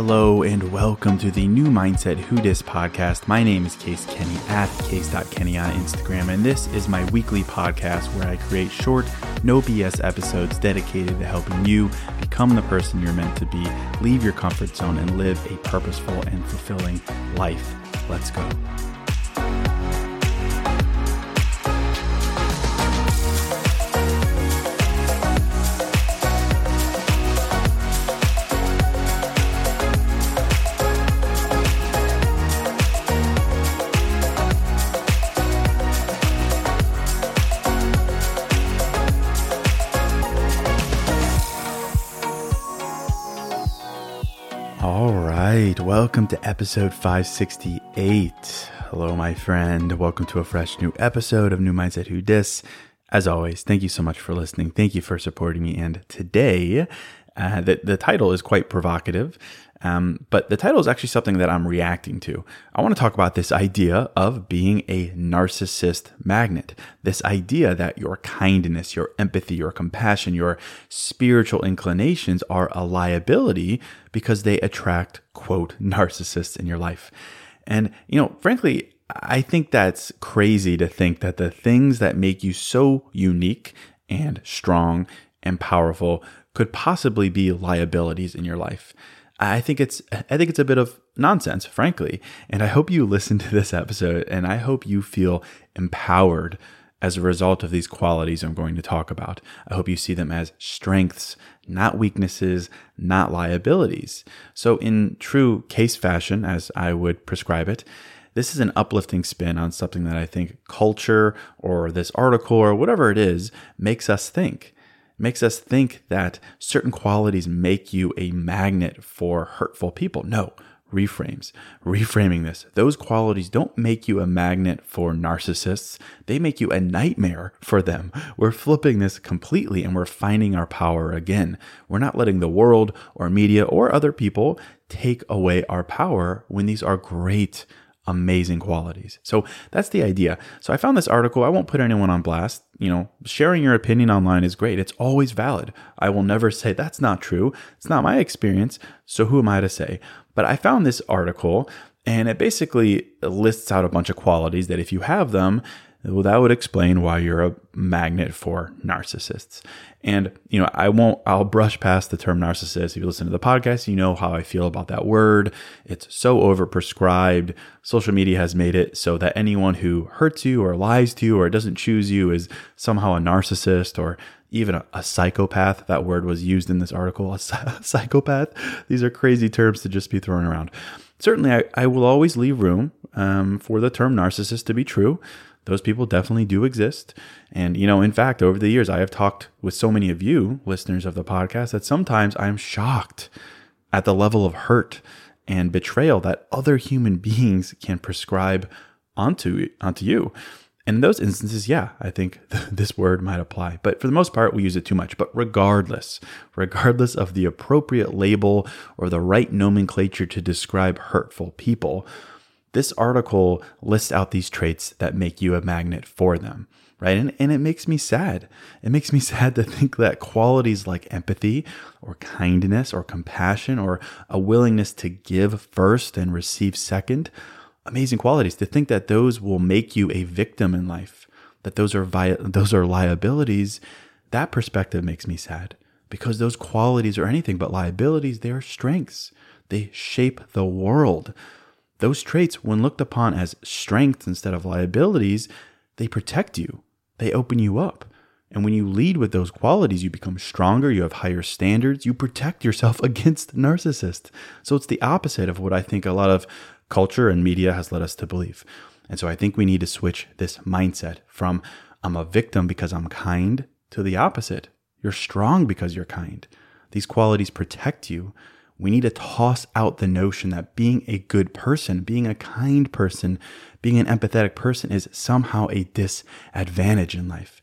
Hello and welcome to the New Mindset Who Dis podcast. My name is Case Kenny at case.kenny on Instagram, and this is my weekly podcast where I create short, no BS episodes dedicated to helping you become the person you're meant to be, leave your comfort zone, and live a purposeful and fulfilling life. Let's go. Welcome to episode 568. Hello, my friend. Welcome to a fresh new episode of New Mindset Who Dis. As always, thank you so much for listening. Thank you for supporting me. And today, uh, the, the title is quite provocative, um, but the title is actually something that I'm reacting to. I want to talk about this idea of being a narcissist magnet. This idea that your kindness, your empathy, your compassion, your spiritual inclinations are a liability because they attract, quote, narcissists in your life. And, you know, frankly, I think that's crazy to think that the things that make you so unique and strong and powerful could possibly be liabilities in your life. I think it's I think it's a bit of nonsense, frankly. And I hope you listen to this episode and I hope you feel empowered as a result of these qualities I'm going to talk about. I hope you see them as strengths, not weaknesses, not liabilities. So in true case fashion as I would prescribe it, this is an uplifting spin on something that I think culture or this article or whatever it is makes us think makes us think that certain qualities make you a magnet for hurtful people. No, reframes. Reframing this. Those qualities don't make you a magnet for narcissists, they make you a nightmare for them. We're flipping this completely and we're finding our power again. We're not letting the world or media or other people take away our power when these are great amazing qualities. So that's the idea. So I found this article. I won't put anyone on blast. You know, sharing your opinion online is great. It's always valid. I will never say that's not true. It's not my experience. So who am I to say? But I found this article and it basically lists out a bunch of qualities that if you have them, well, that would explain why you're a magnet for narcissists. And, you know, I won't, I'll brush past the term narcissist. If you listen to the podcast, you know how I feel about that word. It's so overprescribed. Social media has made it so that anyone who hurts you or lies to you or doesn't choose you is somehow a narcissist or even a, a psychopath. That word was used in this article, a psychopath. These are crazy terms to just be thrown around. Certainly, I, I will always leave room um, for the term narcissist to be true those people definitely do exist. And, you know, in fact, over the years, I have talked with so many of you, listeners of the podcast, that sometimes I'm shocked at the level of hurt and betrayal that other human beings can prescribe onto, onto you. And in those instances, yeah, I think this word might apply. But for the most part, we use it too much. But regardless, regardless of the appropriate label or the right nomenclature to describe hurtful people, this article lists out these traits that make you a magnet for them, right? And, and it makes me sad. It makes me sad to think that qualities like empathy or kindness or compassion or a willingness to give first and receive second, amazing qualities, to think that those will make you a victim in life. that those are vi- those are liabilities, that perspective makes me sad because those qualities are anything but liabilities, they are strengths. They shape the world. Those traits, when looked upon as strengths instead of liabilities, they protect you. They open you up. And when you lead with those qualities, you become stronger, you have higher standards, you protect yourself against narcissists. So it's the opposite of what I think a lot of culture and media has led us to believe. And so I think we need to switch this mindset from I'm a victim because I'm kind to the opposite. You're strong because you're kind. These qualities protect you. We need to toss out the notion that being a good person, being a kind person, being an empathetic person is somehow a disadvantage in life.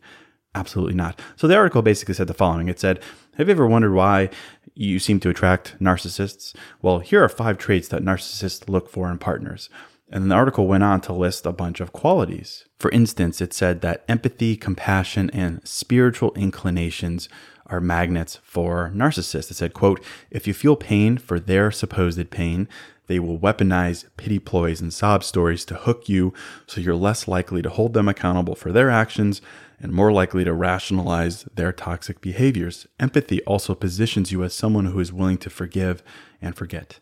Absolutely not. So the article basically said the following it said, Have you ever wondered why you seem to attract narcissists? Well, here are five traits that narcissists look for in partners. And the article went on to list a bunch of qualities. For instance, it said that empathy, compassion, and spiritual inclinations are magnets for narcissists. It said, quote, if you feel pain for their supposed pain, they will weaponize pity ploys and sob stories to hook you so you're less likely to hold them accountable for their actions and more likely to rationalize their toxic behaviors. Empathy also positions you as someone who is willing to forgive and forget.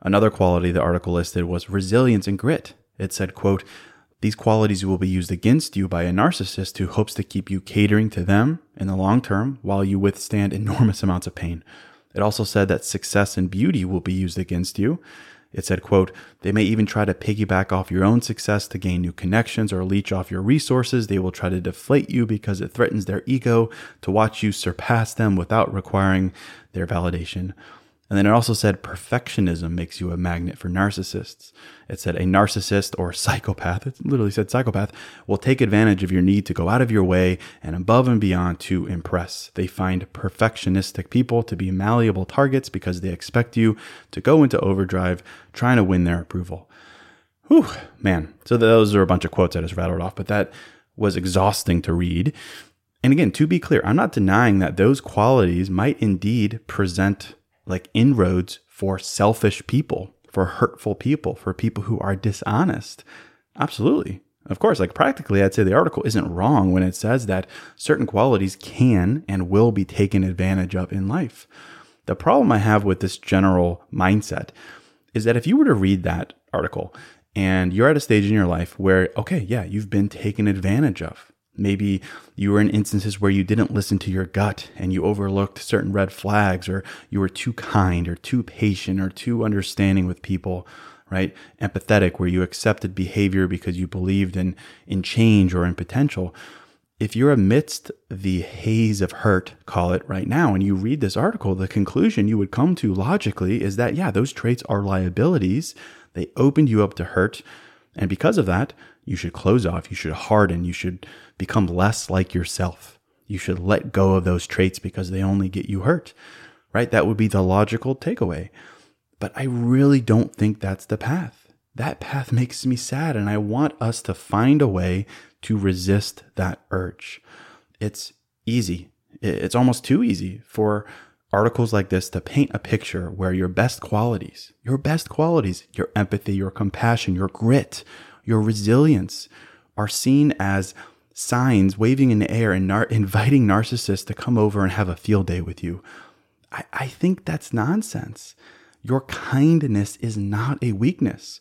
Another quality the article listed was resilience and grit. It said, quote, these qualities will be used against you by a narcissist who hopes to keep you catering to them in the long term while you withstand enormous amounts of pain. It also said that success and beauty will be used against you. It said, quote, they may even try to piggyback off your own success to gain new connections or leech off your resources. They will try to deflate you because it threatens their ego to watch you surpass them without requiring their validation. And then it also said perfectionism makes you a magnet for narcissists. It said a narcissist or psychopath, it literally said psychopath, will take advantage of your need to go out of your way and above and beyond to impress. They find perfectionistic people to be malleable targets because they expect you to go into overdrive trying to win their approval. Whew, man. So those are a bunch of quotes I just rattled off, but that was exhausting to read. And again, to be clear, I'm not denying that those qualities might indeed present like inroads for selfish people, for hurtful people, for people who are dishonest. Absolutely. Of course, like practically, I'd say the article isn't wrong when it says that certain qualities can and will be taken advantage of in life. The problem I have with this general mindset is that if you were to read that article and you're at a stage in your life where, okay, yeah, you've been taken advantage of, Maybe you were in instances where you didn't listen to your gut and you overlooked certain red flags, or you were too kind or too patient or too understanding with people, right? Empathetic, where you accepted behavior because you believed in, in change or in potential. If you're amidst the haze of hurt, call it right now, and you read this article, the conclusion you would come to logically is that, yeah, those traits are liabilities. They opened you up to hurt. And because of that, you should close off, you should harden, you should become less like yourself. You should let go of those traits because they only get you hurt, right? That would be the logical takeaway. But I really don't think that's the path. That path makes me sad, and I want us to find a way to resist that urge. It's easy. It's almost too easy for articles like this to paint a picture where your best qualities, your best qualities, your empathy, your compassion, your grit, your resilience are seen as signs waving in the air and nar- inviting narcissists to come over and have a field day with you. I, I think that's nonsense. Your kindness is not a weakness.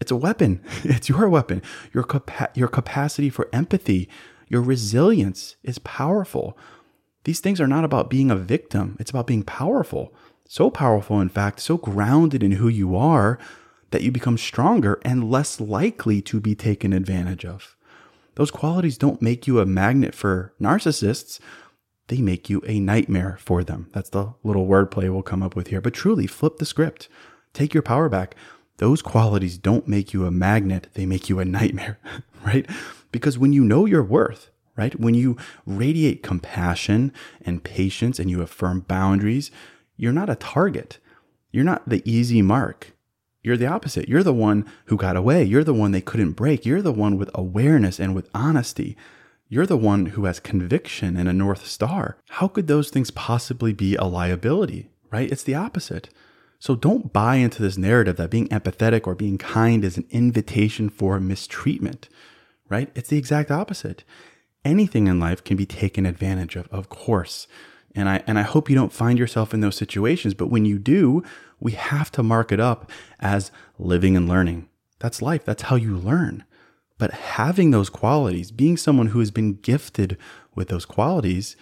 It's a weapon. It's your weapon. Your, capa- your capacity for empathy, your resilience is powerful. These things are not about being a victim, it's about being powerful. So powerful, in fact, so grounded in who you are that you become stronger and less likely to be taken advantage of. Those qualities don't make you a magnet for narcissists. They make you a nightmare for them. That's the little wordplay we'll come up with here. But truly, flip the script. Take your power back. Those qualities don't make you a magnet, they make you a nightmare, right? Because when you know your worth, right? When you radiate compassion and patience and you affirm boundaries, you're not a target. You're not the easy mark. You're the opposite. You're the one who got away. You're the one they couldn't break. You're the one with awareness and with honesty. You're the one who has conviction and a North Star. How could those things possibly be a liability, right? It's the opposite. So don't buy into this narrative that being empathetic or being kind is an invitation for mistreatment, right? It's the exact opposite. Anything in life can be taken advantage of, of course. And I and I hope you don't find yourself in those situations, but when you do, we have to mark it up as living and learning. That's life. That's how you learn. But having those qualities, being someone who has been gifted with those qualities,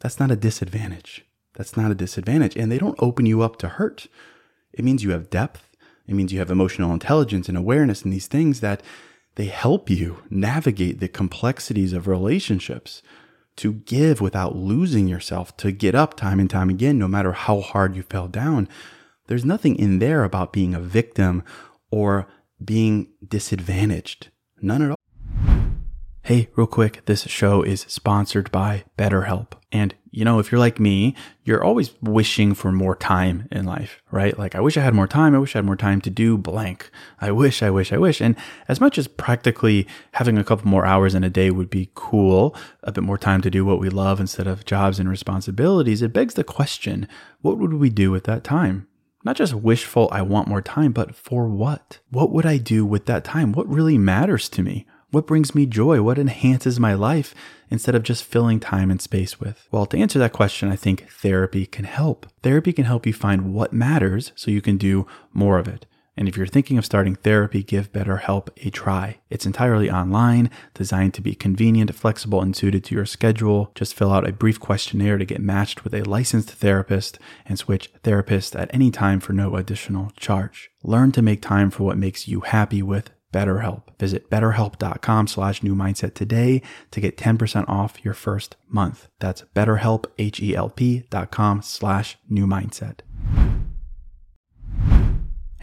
that's not a disadvantage. That's not a disadvantage. And they don't open you up to hurt. It means you have depth. It means you have emotional intelligence and awareness and these things that they help you navigate the complexities of relationships to give without losing yourself, to get up time and time again, no matter how hard you fell down. There's nothing in there about being a victim or being disadvantaged. None at all. Hey, real quick, this show is sponsored by BetterHelp. And, you know, if you're like me, you're always wishing for more time in life, right? Like, I wish I had more time. I wish I had more time to do blank. I wish, I wish, I wish. And as much as practically having a couple more hours in a day would be cool, a bit more time to do what we love instead of jobs and responsibilities, it begs the question what would we do with that time? Not just wishful, I want more time, but for what? What would I do with that time? What really matters to me? What brings me joy? What enhances my life instead of just filling time and space with? Well, to answer that question, I think therapy can help. Therapy can help you find what matters so you can do more of it. And if you're thinking of starting therapy, give BetterHelp a try. It's entirely online, designed to be convenient, flexible, and suited to your schedule. Just fill out a brief questionnaire to get matched with a licensed therapist and switch therapists at any time for no additional charge. Learn to make time for what makes you happy with BetterHelp. Visit betterhelp.com slash new mindset today to get 10% off your first month. That's betterhelp, H-E-L-P dot com slash new mindset.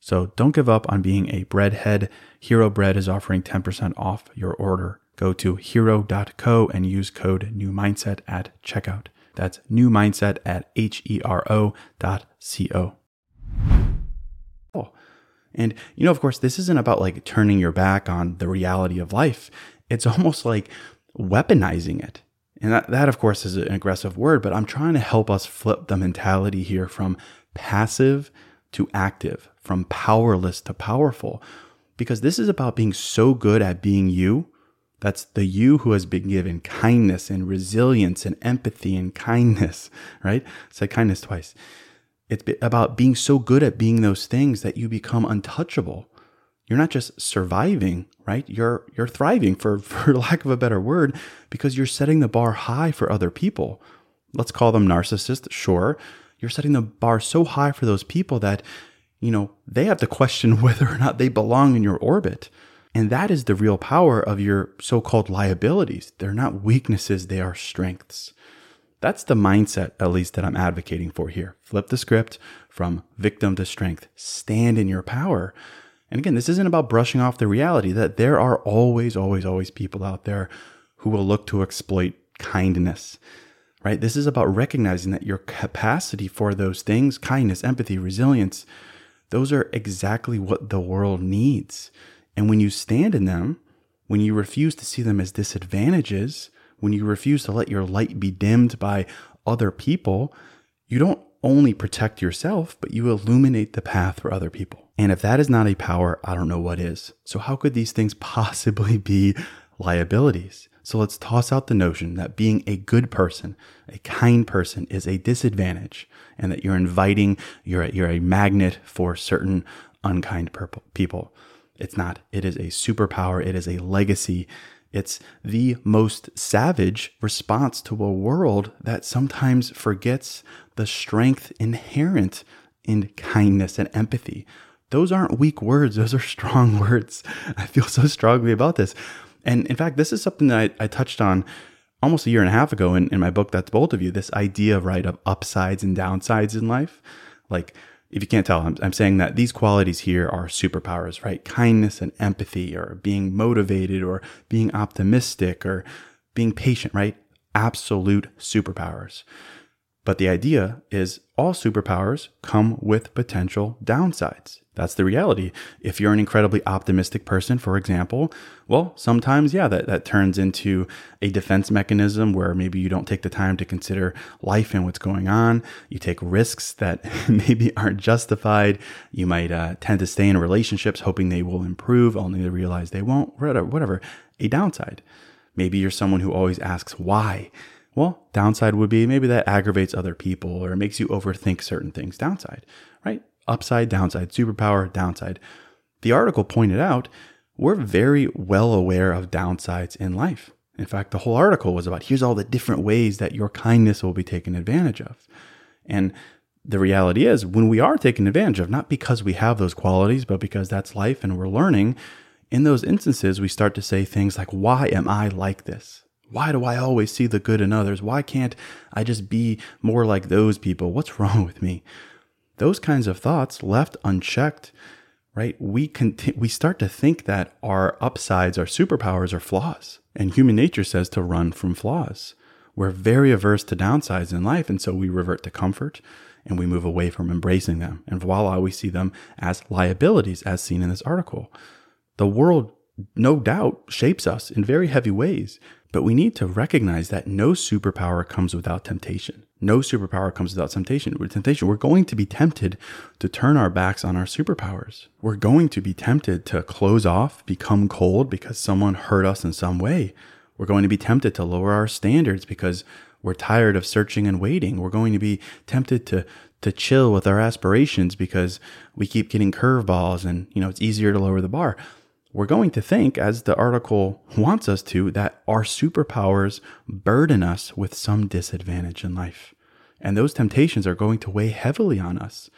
So don't give up on being a breadhead. Hero Bread is offering 10% off your order. Go to hero.co and use code new mindset at checkout. That's new mindset at H E R O dot C O. And, you know, of course, this isn't about like turning your back on the reality of life. It's almost like weaponizing it. And that, that, of course, is an aggressive word, but I'm trying to help us flip the mentality here from passive to active, from powerless to powerful, because this is about being so good at being you. That's the you who has been given kindness and resilience and empathy and kindness, right? Say kindness twice. It's about being so good at being those things that you become untouchable. You're not just surviving, right? You're you're thriving for for lack of a better word because you're setting the bar high for other people. Let's call them narcissists, sure. You're setting the bar so high for those people that you know, they have to question whether or not they belong in your orbit. And that is the real power of your so-called liabilities. They're not weaknesses, they are strengths. That's the mindset, at least, that I'm advocating for here. Flip the script from victim to strength. Stand in your power. And again, this isn't about brushing off the reality that there are always, always, always people out there who will look to exploit kindness, right? This is about recognizing that your capacity for those things, kindness, empathy, resilience, those are exactly what the world needs. And when you stand in them, when you refuse to see them as disadvantages, when you refuse to let your light be dimmed by other people, you don't only protect yourself, but you illuminate the path for other people. And if that is not a power, I don't know what is. So, how could these things possibly be liabilities? So, let's toss out the notion that being a good person, a kind person, is a disadvantage and that you're inviting, you're a, you're a magnet for certain unkind people. It's not. It is a superpower, it is a legacy It's the most savage response to a world that sometimes forgets the strength inherent in kindness and empathy. Those aren't weak words, those are strong words. I feel so strongly about this. And in fact, this is something that I, I touched on almost a year and a half ago in, in my book, That's Bold of You, this idea, right, of upsides and downsides in life. Like, if you can't tell, I'm, I'm saying that these qualities here are superpowers, right? Kindness and empathy, or being motivated, or being optimistic, or being patient, right? Absolute superpowers. But the idea is all superpowers come with potential downsides. That's the reality. If you're an incredibly optimistic person, for example, well, sometimes, yeah, that, that turns into a defense mechanism where maybe you don't take the time to consider life and what's going on. You take risks that maybe aren't justified. You might uh, tend to stay in relationships hoping they will improve, only to realize they won't, whatever, whatever. A downside. Maybe you're someone who always asks why. Well, downside would be maybe that aggravates other people or makes you overthink certain things. Downside, right? Upside, downside, superpower, downside. The article pointed out we're very well aware of downsides in life. In fact, the whole article was about here's all the different ways that your kindness will be taken advantage of. And the reality is, when we are taken advantage of, not because we have those qualities, but because that's life and we're learning, in those instances, we start to say things like, Why am I like this? Why do I always see the good in others? Why can't I just be more like those people? What's wrong with me? Those kinds of thoughts left unchecked, right? We conti- we start to think that our upsides, our superpowers are flaws. And human nature says to run from flaws. We're very averse to downsides in life, and so we revert to comfort and we move away from embracing them. And voila, we see them as liabilities, as seen in this article. The world, no doubt, shapes us in very heavy ways. But we need to recognize that no superpower comes without temptation. No superpower comes without temptation. With temptation, we're going to be tempted to turn our backs on our superpowers. We're going to be tempted to close off, become cold because someone hurt us in some way. We're going to be tempted to lower our standards because we're tired of searching and waiting. We're going to be tempted to to chill with our aspirations because we keep getting curveballs and you know it's easier to lower the bar we're going to think, as the article wants us to, that our superpowers burden us with some disadvantage in life. And those temptations are going to weigh heavily on us.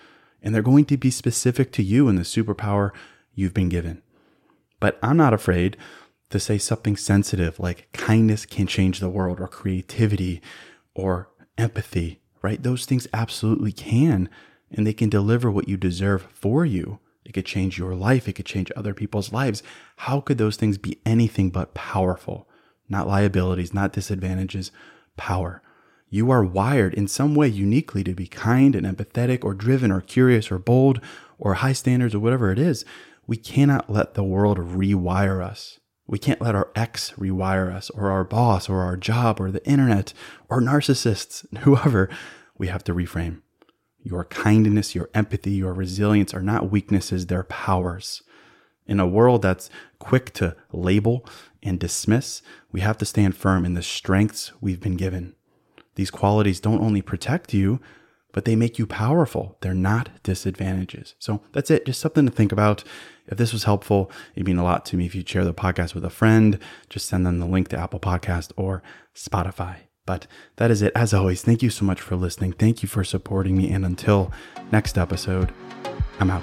And they're going to be specific to you and the superpower you've been given. But I'm not afraid to say something sensitive like kindness can change the world, or creativity, or empathy, right? Those things absolutely can, and they can deliver what you deserve for you. It could change your life. It could change other people's lives. How could those things be anything but powerful? Not liabilities, not disadvantages, power. You are wired in some way uniquely to be kind and empathetic or driven or curious or bold or high standards or whatever it is. We cannot let the world rewire us. We can't let our ex rewire us or our boss or our job or the internet or narcissists, whoever. We have to reframe. Your kindness, your empathy, your resilience are not weaknesses, they're powers. In a world that's quick to label and dismiss, we have to stand firm in the strengths we've been given. These qualities don't only protect you, but they make you powerful. They're not disadvantages. So that's it. Just something to think about. If this was helpful, it'd mean a lot to me if you'd share the podcast with a friend. Just send them the link to Apple Podcast or Spotify. But that is it. As always, thank you so much for listening. Thank you for supporting me. And until next episode, I'm out.